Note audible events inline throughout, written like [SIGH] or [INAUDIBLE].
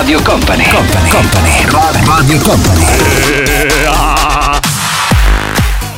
Radio Company, Company, Company, Radio Company.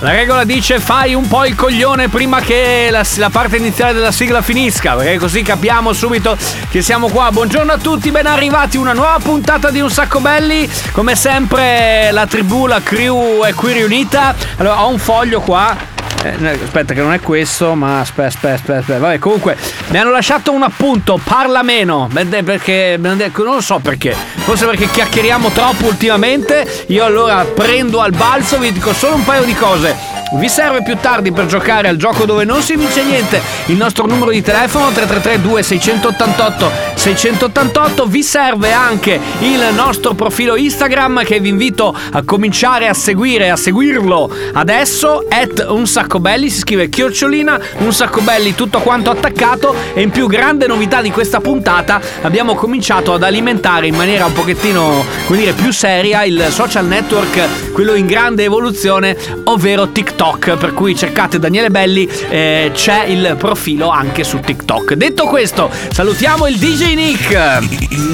La regola dice fai un po' il coglione prima che la, la parte iniziale della sigla finisca, perché così capiamo subito che siamo qua. Buongiorno a tutti, ben arrivati, una nuova puntata di Un Sacco Belli. Come sempre la tribù, la crew è qui riunita. Allora ho un foglio qua. Eh, aspetta che non è questo, ma aspetta, aspetta, aspetta, aspetta. Vabbè, comunque mi hanno lasciato un appunto, parla meno, perché non so perché. Forse perché chiacchieriamo troppo ultimamente. Io allora prendo al balzo, vi dico solo un paio di cose. Vi serve più tardi per giocare al gioco dove non si vince niente? Il nostro numero di telefono 333 688 688 vi serve anche il nostro profilo Instagram che vi invito a cominciare a seguire, a seguirlo adesso at un sacco belli, si scrive chiocciolina, un sacco belli tutto quanto attaccato e in più grande novità di questa puntata abbiamo cominciato ad alimentare in maniera un pochettino, come dire, più seria il social network, quello in grande evoluzione, ovvero TikTok. Per cui cercate Daniele Belli, eh, c'è il profilo anche su TikTok. Detto questo, salutiamo il DJ Nick,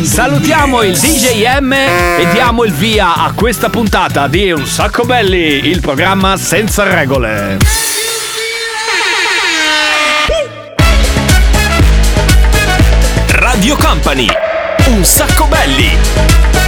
salutiamo il DJ M e diamo il via a questa puntata di Un Sacco Belli, il programma senza regole. Radio Company. Un sacco belli.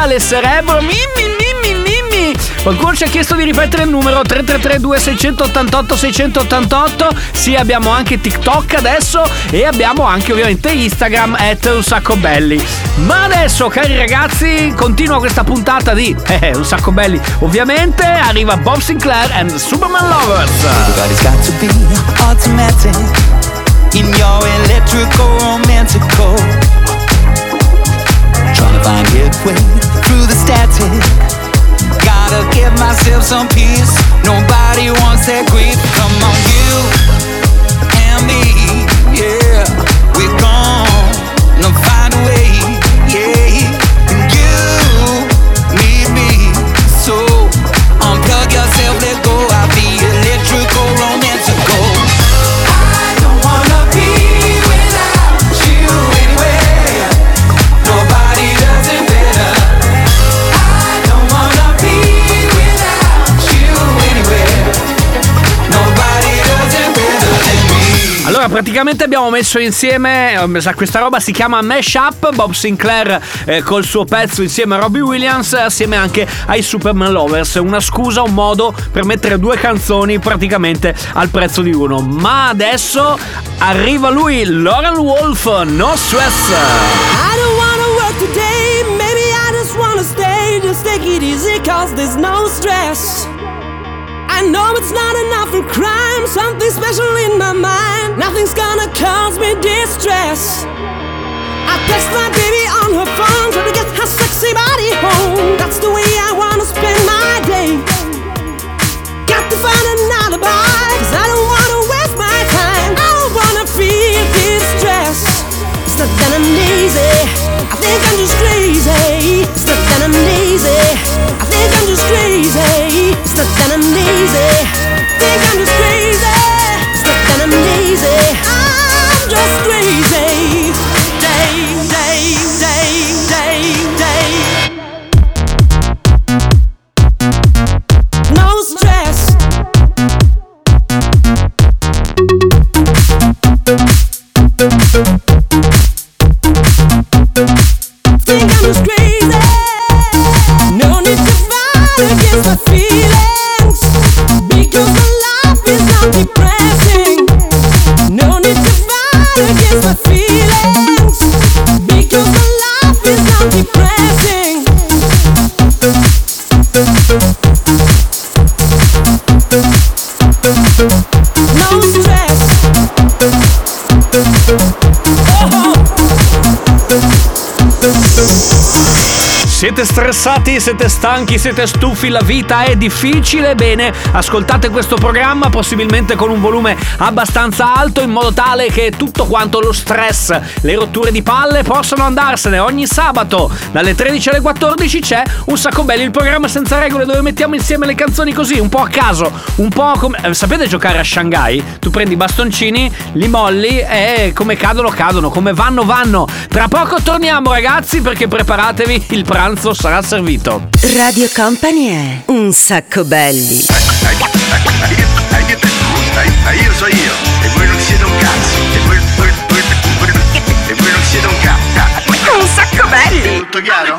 Eleganza, le cerebro, mimmi, mimmi, mimmi. Qualcuno ci ha chiesto di ripetere il numero 3332 688 688. Sì, abbiamo anche TikTok adesso e abbiamo anche ovviamente Instagram at un sacco belli. Ma adesso, cari ragazzi, continua questa puntata di [LAUGHS] eh, un sacco belli. Ovviamente arriva Bob Sinclair and Superman Lovers. In your electrical romantical. Trying to find headway through the static. Gotta give myself some peace. Nobody wants that grief. Come on, you and me, yeah, praticamente abbiamo messo insieme, eh, sa, questa roba si chiama Mash Up, Bob Sinclair eh, col suo pezzo insieme a Robbie Williams, assieme anche ai Superman Lovers. Una scusa, un modo per mettere due canzoni praticamente al prezzo di uno. Ma adesso arriva lui, Lauren Wolf, No Stress. I don't wanna work today, maybe I just wanna stay. Just take it easy, cause there's no stress. I know it's not enough for crime, something special in my mind. Nothing's gonna cause me distress. I text my baby on her phone, try to get her sexy body home. That's the way I wanna spend my day. Got to find an alibi, cause I don't wanna waste my time. I don't wanna feel this stress. It's not that I'm lazy. I think I'm just crazy. It's not that I'm lazy. I think I'm just crazy. It's not that I'm lazy. Think I'm just crazy. Siete stressati, siete stanchi, siete stufi, la vita è difficile? Bene, ascoltate questo programma possibilmente con un volume abbastanza alto in modo tale che tutto quanto lo stress, le rotture di palle possano andarsene. Ogni sabato dalle 13 alle 14 c'è un sacco belli, il programma senza regole dove mettiamo insieme le canzoni così, un po' a caso, un po' come... eh, Sapete giocare a Shanghai? Tu prendi i bastoncini, li molli e come cadono cadono, come vanno vanno. Tra poco torniamo ragazzi perché preparatevi, il pranzo sarà servito. Radio Company è un sacco belli. io so io e voi non siete un cazzo e voi, voi, voi, voi- e voi non siete un cazzo Un sacco belli. tutto chiaro?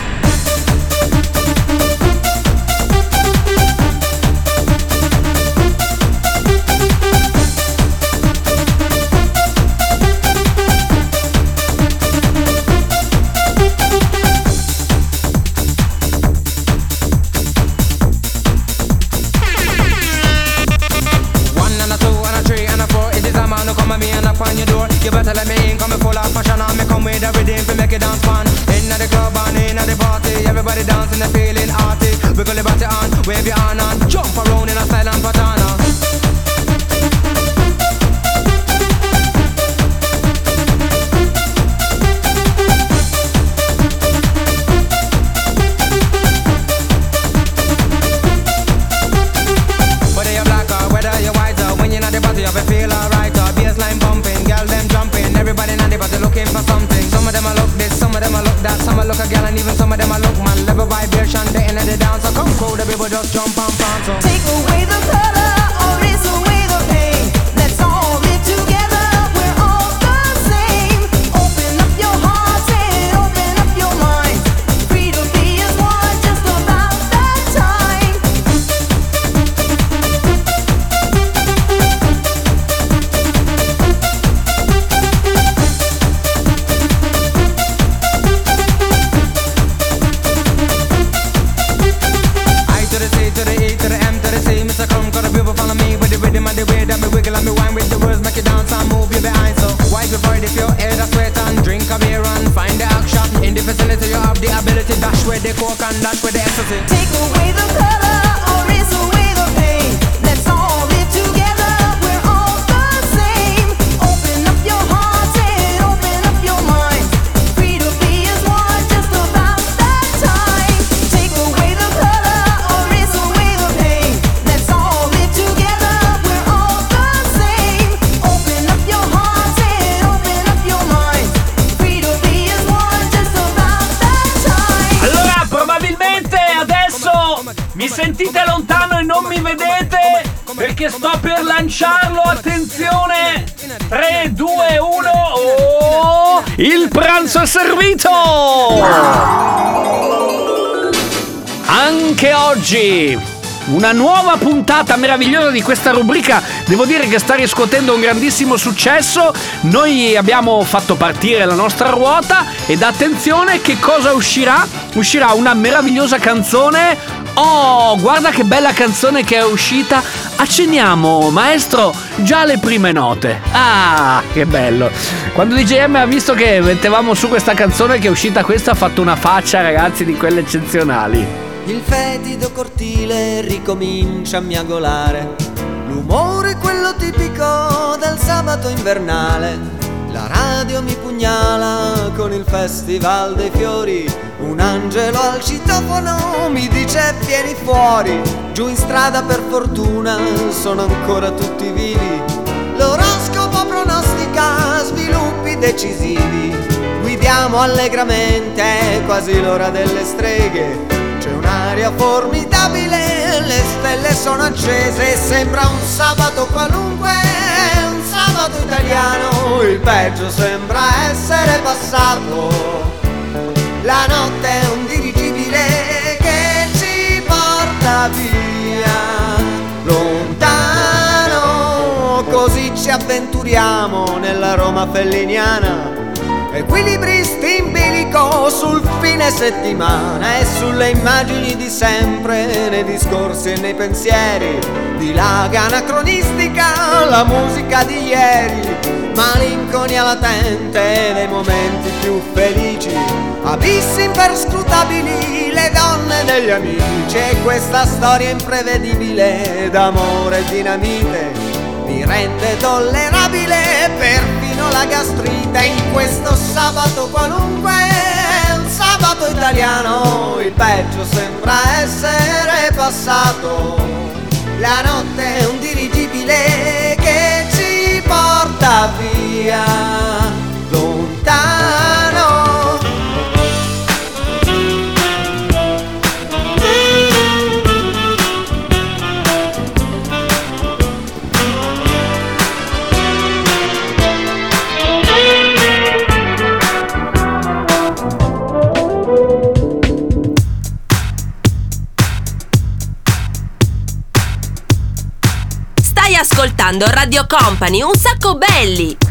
Una nuova puntata meravigliosa di questa rubrica. Devo dire che sta riscuotendo un grandissimo successo. Noi abbiamo fatto partire la nostra ruota ed attenzione che cosa uscirà? Uscirà una meravigliosa canzone. Oh, guarda che bella canzone che è uscita. Accenniamo, maestro, già le prime note. Ah, che bello. Quando DJM ha visto che mettevamo su questa canzone che è uscita questa ha fatto una faccia, ragazzi, di quelle eccezionali. Il fetido cortile ricomincia a miagolare. L'umore quello tipico del sabato invernale. La radio mi pugnala con il festival dei fiori. Un angelo al citofono mi dice vieni fuori. Giù in strada per fortuna sono ancora tutti vivi. L'oroscopo pronostica sviluppi decisivi. Guidiamo allegramente, è quasi l'ora delle streghe. C'è un'aria formidabile, le stelle sono accese, sembra un sabato qualunque, un sabato italiano, il peggio sembra essere passato. La notte è un dirigibile che ci porta via lontano, così ci avventuriamo nella Roma felliniana. Equilibristi in bilico sul fine settimana e sulle immagini di sempre, nei discorsi e nei pensieri, dilaga anacronistica la musica di ieri, malinconia latente dei momenti più felici, abissi imperscrutabili, le donne degli amici e questa storia imprevedibile d'amore e dinamite mi rende tollerabile perfino la gastrite in questo sabato qualunque, un sabato italiano, il peggio sembra essere passato. La notte è un dirigibile che ci porta via ascoltando Radio Company, un sacco belli!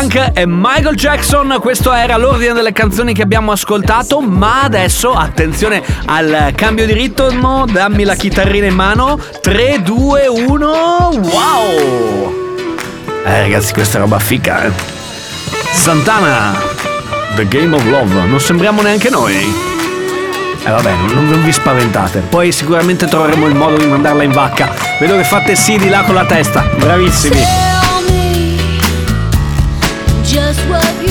Funk e Michael Jackson, questo era l'ordine delle canzoni che abbiamo ascoltato, ma adesso attenzione al cambio di ritmo, dammi la chitarrina in mano, 3, 2, 1, wow! Eh ragazzi questa roba fica eh! Santana, The Game of Love, non sembriamo neanche noi! E eh vabbè, non, non, vi spaventate. Poi sicuramente troveremo il modo di mandarla in vacca. Vedo che fate sì di là con la testa. Bravissimi. just what you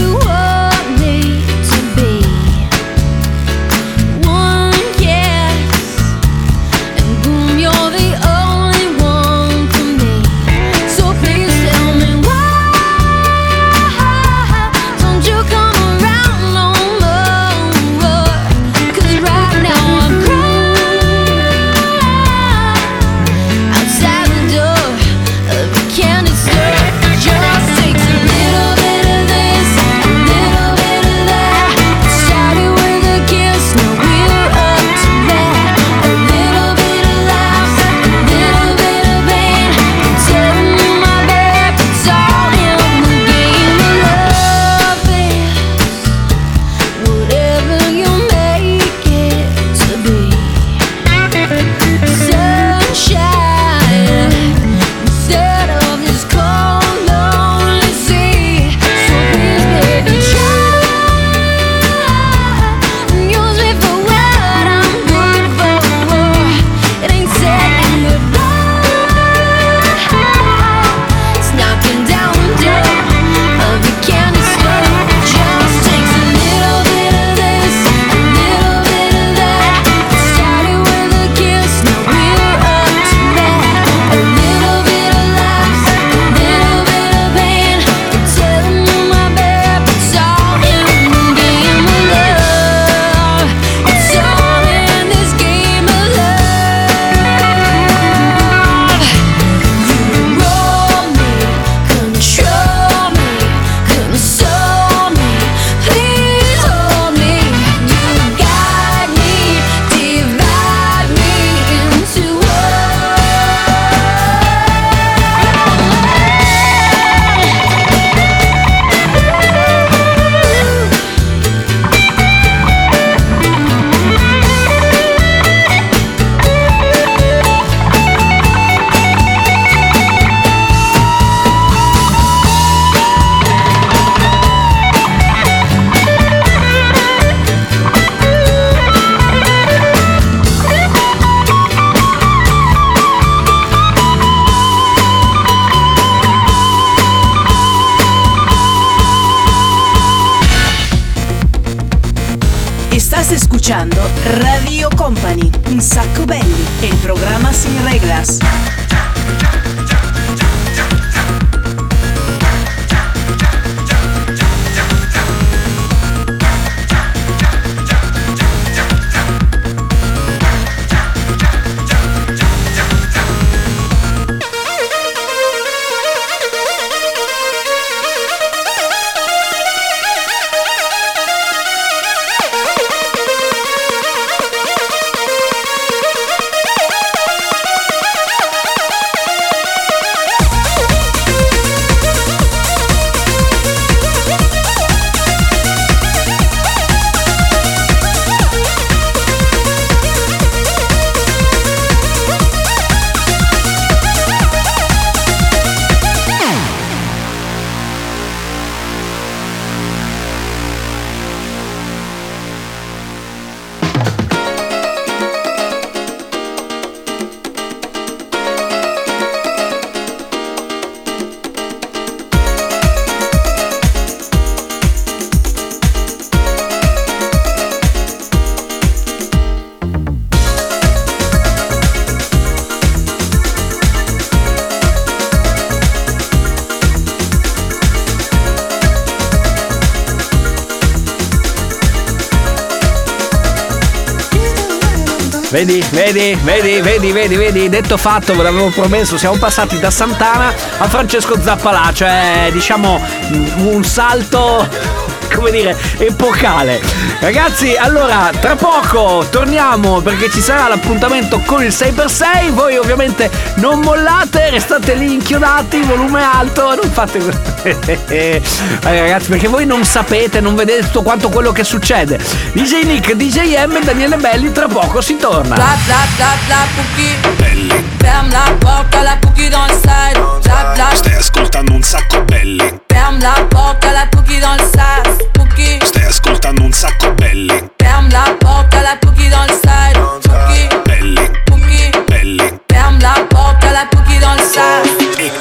escuchando Radio Company, un sacco belli, el programa sin reglas. Vedi, vedi, vedi, vedi, vedi, vedi, detto fatto, ve l'avevo promesso, siamo passati da Santana a Francesco Zappalà, cioè diciamo mm, un salto [LAUGHS] come dire, epocale. Ragazzi, allora, tra poco torniamo perché ci sarà l'appuntamento con il 6x6. Voi ovviamente non mollate, restate lì inchiodati, volume alto, non fate... [LAUGHS] Eh, ragazzi, perché voi non sapete, non vedete tutto quanto quello che succede. DJ Nick, DJ M e Daniele Belli, tra poco si torna. Bla bla bla bla cookie Ferme la porte à la cookie dans le side Bla bla Stai ascoltando un sacco belli. Ferme la porte à la cookie dans le side Cookie Stai ascoltando un sacco belli. Ferme la porte à la cookie dans le side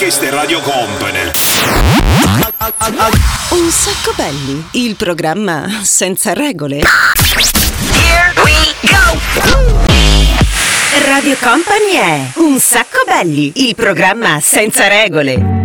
che ste Radio Company. Un sacco belli, il programma senza regole. Radio Company è Un sacco belli, il programma senza regole.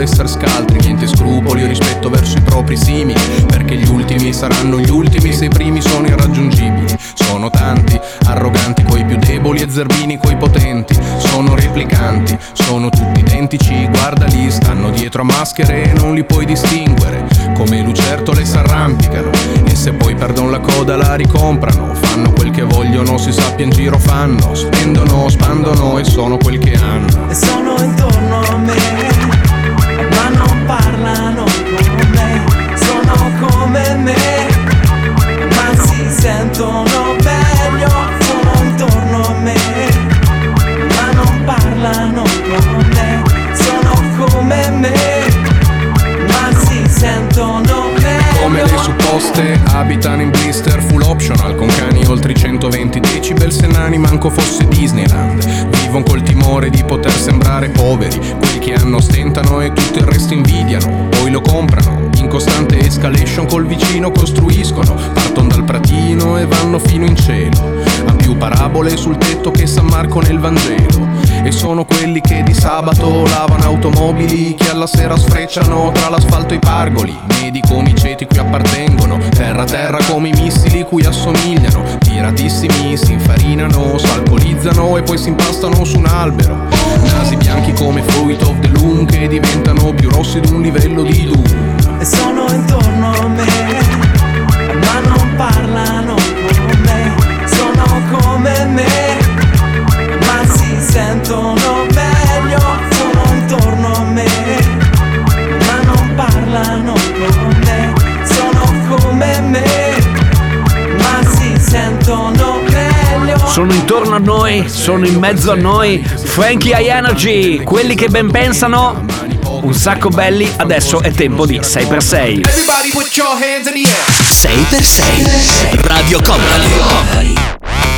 È essere scaltri, niente scrupoli o rispetto verso i propri simili. Perché gli ultimi saranno gli ultimi se i primi sono irraggiungibili. Sono tanti, arroganti coi più deboli e zerbini coi potenti. Sono replicanti, sono tutti identici, guarda lì, stanno dietro a maschere e non li puoi distinguere. Come lucertole s'arrampicano e se poi perdono la coda la ricomprano. Fanno quel che vogliono, si sappia in giro fanno. Spendono, spandono e sono quel che hanno. E sono intorno a me, Vangelo. E sono quelli che di sabato lavano automobili Che alla sera sfrecciano tra l'asfalto e i pargoli. Medi come i ceti cui appartengono Terra terra come i missili cui assomigliano. Tiratissimi si infarinano, s'alcolizzano e poi si impastano su un albero. Nasi bianchi come fruit of the loom Che diventano più rossi di un livello di Doom E sono intorno a me, Sono intorno a noi, sono in mezzo a noi. Frankie High Energy, quelli che ben pensano. Un sacco belli, adesso è tempo di 6x6. Everybody put your hands in the air. 6x6 Radio Company.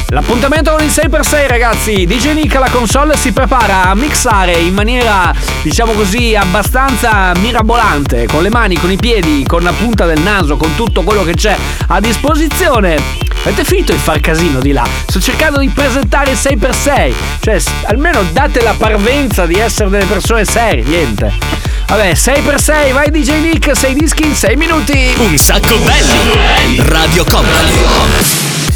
L'appuntamento con il 6x6 ragazzi, DJ Nick alla console si prepara a mixare in maniera diciamo così abbastanza mirabolante, con le mani, con i piedi, con la punta del naso, con tutto quello che c'è a disposizione. Avete finito di far casino di là? Sto cercando di presentare il 6x6, cioè almeno date la parvenza di essere delle persone serie, niente. Vabbè, 6x6, vai DJ Nick, 6 dischi in 6 minuti. Un sacco belli. Radio Company.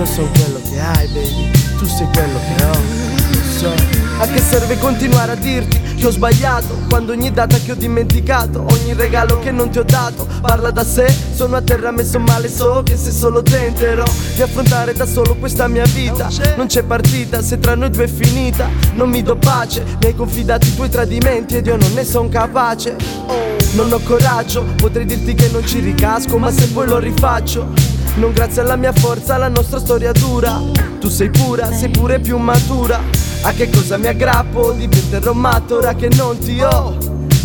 Io so quello che hai, baby. Tu sei quello che ho. So. A che serve continuare a dirti che ho sbagliato Quando ogni data che ho dimenticato Ogni regalo che non ti ho dato Parla da sé, sono a terra messo male So che se solo tenterò Di affrontare da solo questa mia vita Non c'è partita, se tra noi due è finita Non mi do pace, mi hai confidato i tuoi tradimenti Ed io non ne son capace Non ho coraggio, potrei dirti che non ci ricasco Ma se poi lo rifaccio non grazie alla mia forza, la nostra storia dura. Tu sei pura, sei pure più matura. A che cosa mi aggrappo? Diventerò matto ora che non ti ho.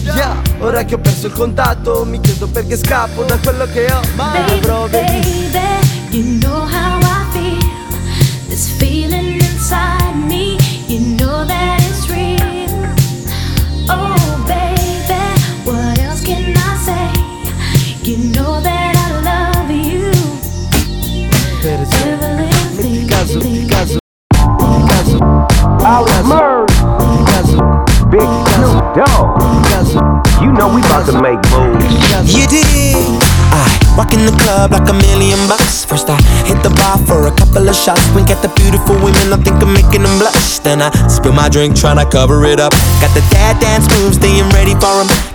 Yeah, ora che ho perso il contatto Mi chiedo perché scappo da quello che ho. Ma avrò Baby, you know how I feel. This feeling inside me, you know that Everly, metti caso, everly, caso, caso Caso, caso, Big Snoop Dogg. You know we about to make moves. You dig? I walk in the club like a million bucks. First I hit the bar for a couple of shots. Wink at the beautiful women, I think I'm making them blush. Then I spill my drink, tryna cover it up. Got the dad dance moves, staying ready for 'em.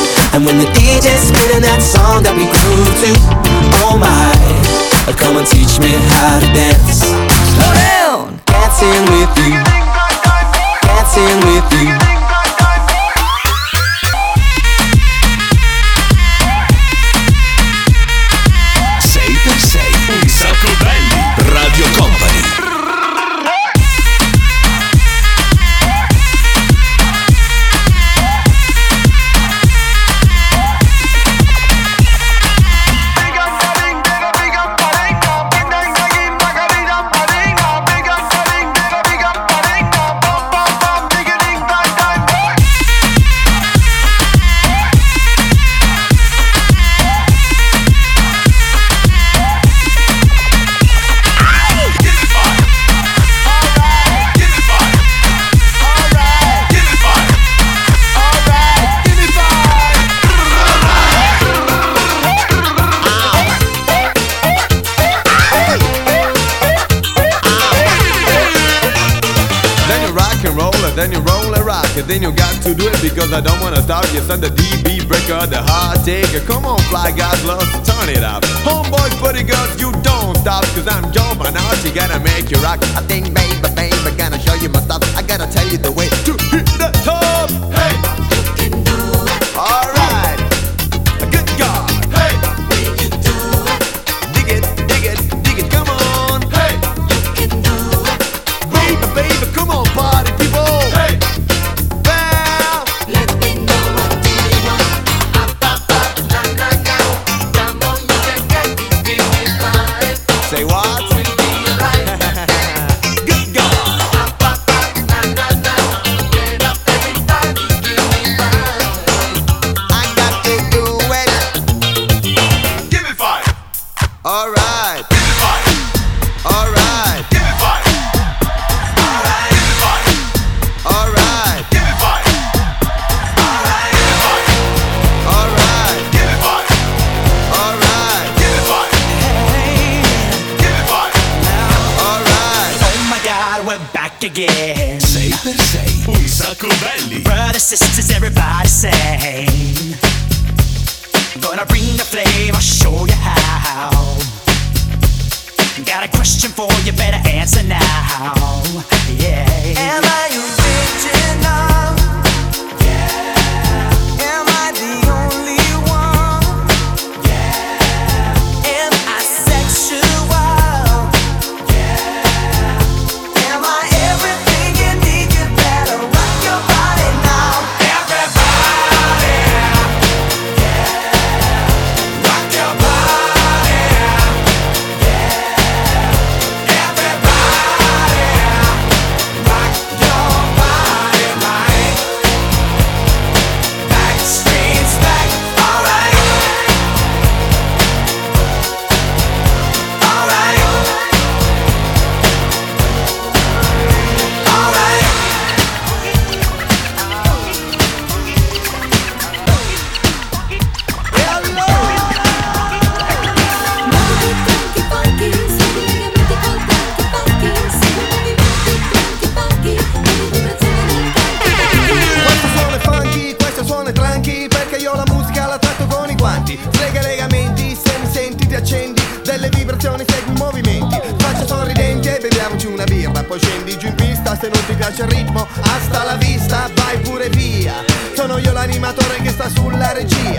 And when the DJ's spinning that song that we grew to, oh my, come and teach me how to dance. Slow down. Dancing with you. Dancing with you. And then you got to do it because I don't wanna stop you. Son the DB breaker, the hard taker. Come on, fly guys, love to turn it up. Homeboys, buddy girls, you don't stop cause I'm Joe Bernard. gotta make you rock. I think, baby, baby, gonna show you my stuff. I gotta tell you the way to back again. Per sei, un sacco belli. Brothers, sisters, everybody say. Gonna bring the flame, I'll show you how. Got a question for you, better answer now. Yeah. Am I original? Sulla regia,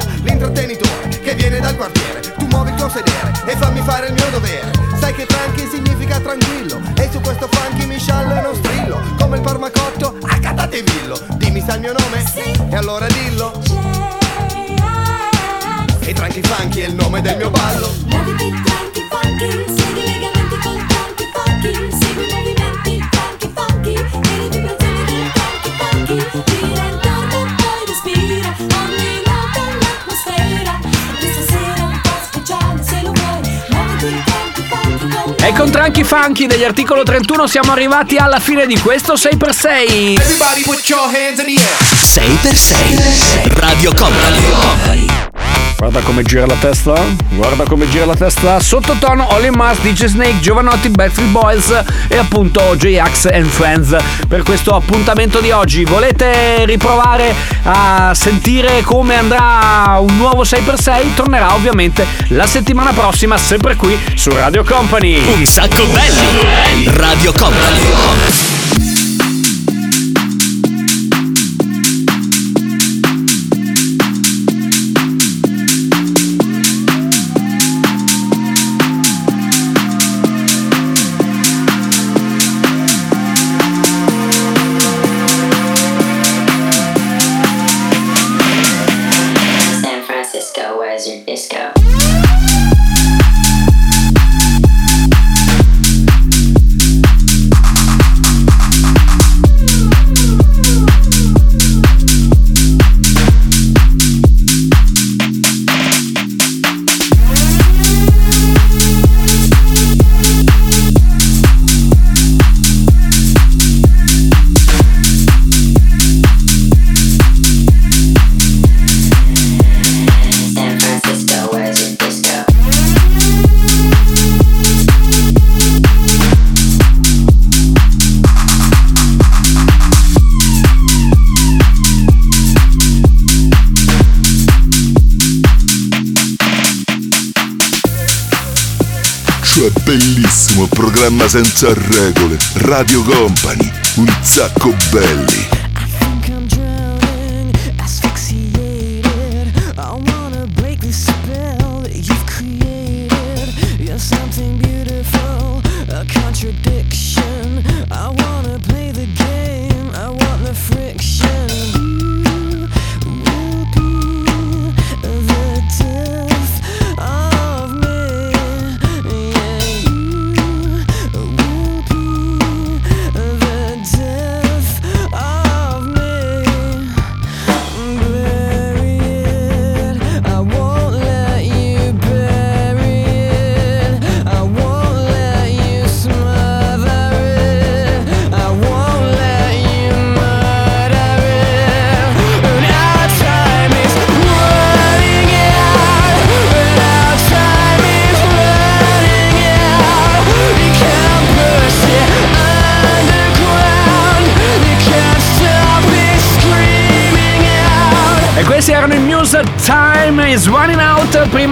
funky con E con Tranchi Funky degli articolo 31 siamo arrivati alla fine di questo 6x6. Everybody put your hands in the air. 6x6 Radio Company Guarda come gira la testa, guarda come gira la testa. Sottotono Oli Mas, DJ Snake, Giovanotti, Backstreet Boys e appunto J-Ax and Friends per questo appuntamento di oggi. Volete riprovare a sentire come andrà un nuovo 6x6? Tornerà ovviamente la settimana prossima, sempre qui su Radio Company. Un sacco belli Radio Company Cioè bellissimo, programma senza regole, Radio Company, un sacco belli.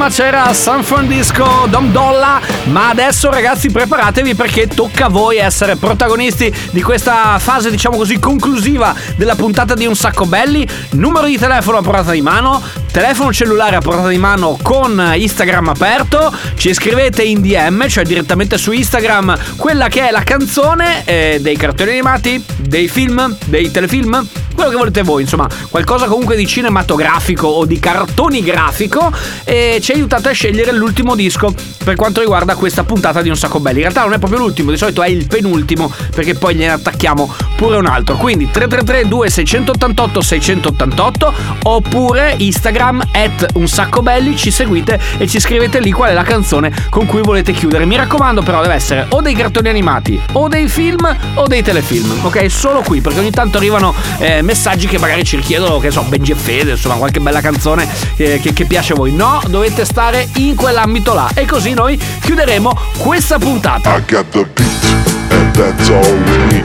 Prima c'era San Francisco Dom Dolla. Ma adesso, ragazzi, preparatevi perché tocca a voi essere protagonisti di questa fase, diciamo così, conclusiva della puntata di Un Sacco Belli. Numero di telefono a portata di mano. Telefono cellulare a portata di mano con Instagram aperto. Ci scrivete in DM, cioè direttamente su Instagram, quella che è la canzone eh, dei cartoni animati, dei film, dei telefilm quello che volete voi, insomma, qualcosa comunque di cinematografico o di cartoni grafico e ci aiutate a scegliere l'ultimo disco per quanto riguarda questa puntata di Un Sacco Belli. In realtà non è proprio l'ultimo, di solito è il penultimo perché poi gliene attacchiamo pure un altro. Quindi 333 2688 688 oppure Instagram at Un Sacco Belli, ci seguite e ci scrivete lì qual è la canzone con cui volete chiudere. Mi raccomando però deve essere o dei cartoni animati o dei film o dei telefilm, ok? Solo qui perché ogni tanto arrivano eh, messaggi che magari ci richiedono, che so, Benji e Fede, insomma, qualche bella canzone eh, che, che piace a voi. No, dovete stare in quell'ambito là. E così noi chiuderemo questa puntata. I got the beat, and that's all we need.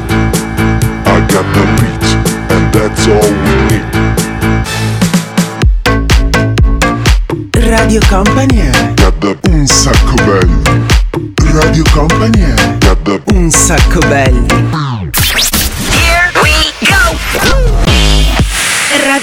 I got the beat, and that's all we need. Radio Company Got the un sacco belli. Radio Company Got the Un sacco belli.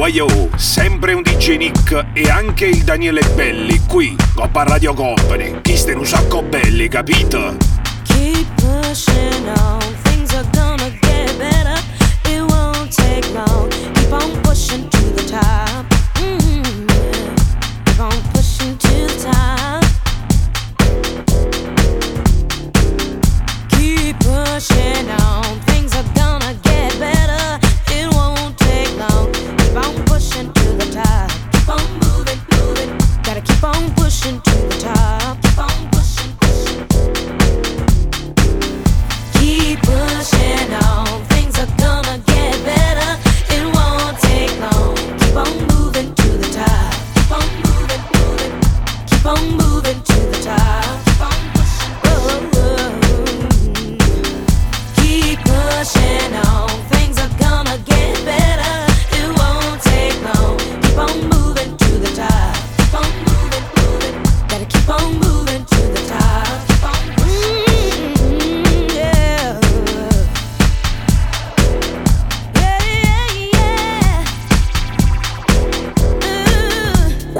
Uè, uè, yo, sempre un DJ Nick e anche il Daniele Belli qui, Coppa Radio Company. Chi ste un sacco belli, capito? Keep pushing on, things are gonna get better. It won't take long. Keep on pushing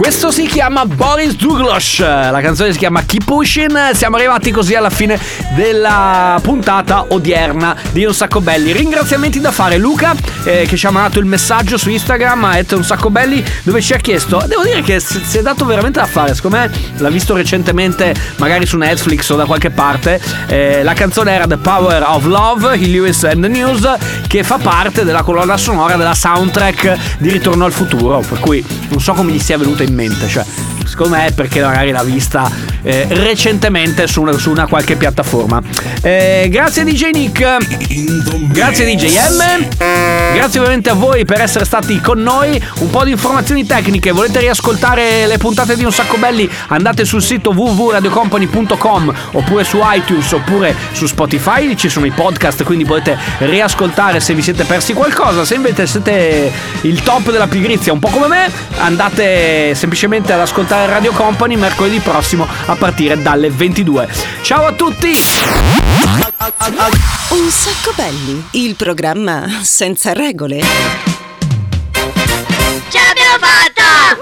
Questo si chiama Boris Douglas, la canzone si chiama Keep Pushing, siamo arrivati così alla fine della puntata odierna di Un Sacco Belli. Ringraziamenti da fare Luca eh, che ci ha mandato il messaggio su Instagram, detto Un Sacco Belli dove ci ha chiesto, devo dire che si si è dato veramente da fare, secondo me l'ha visto recentemente magari su Netflix o da qualche parte, eh, la canzone era The Power of Love, He Lewis and the News, che fa parte della colonna sonora della soundtrack di Ritorno al futuro, per cui non so come gli sia venuta in mente, cioè secondo me è perché magari l'ha vista eh, recentemente su una, su una qualche piattaforma. Eh, grazie DJ Nick, grazie DJ M, grazie ovviamente a voi per essere stati con noi, un po' di informazioni tecniche, volete riascoltare le puntate di Un Sacco Belli? Andate sul sito www.radiocompany.com oppure su iTunes oppure su Spotify, ci sono i podcast quindi potete riascoltare se vi siete persi qualcosa, se invece siete il top della pigrizia un po' come me andate semplicemente ad ascoltare Radio Company mercoledì prossimo a partire dalle 22. Ciao a tutti! Un sacco belli, il programma senza regole. Ce l'abbiamo fatta!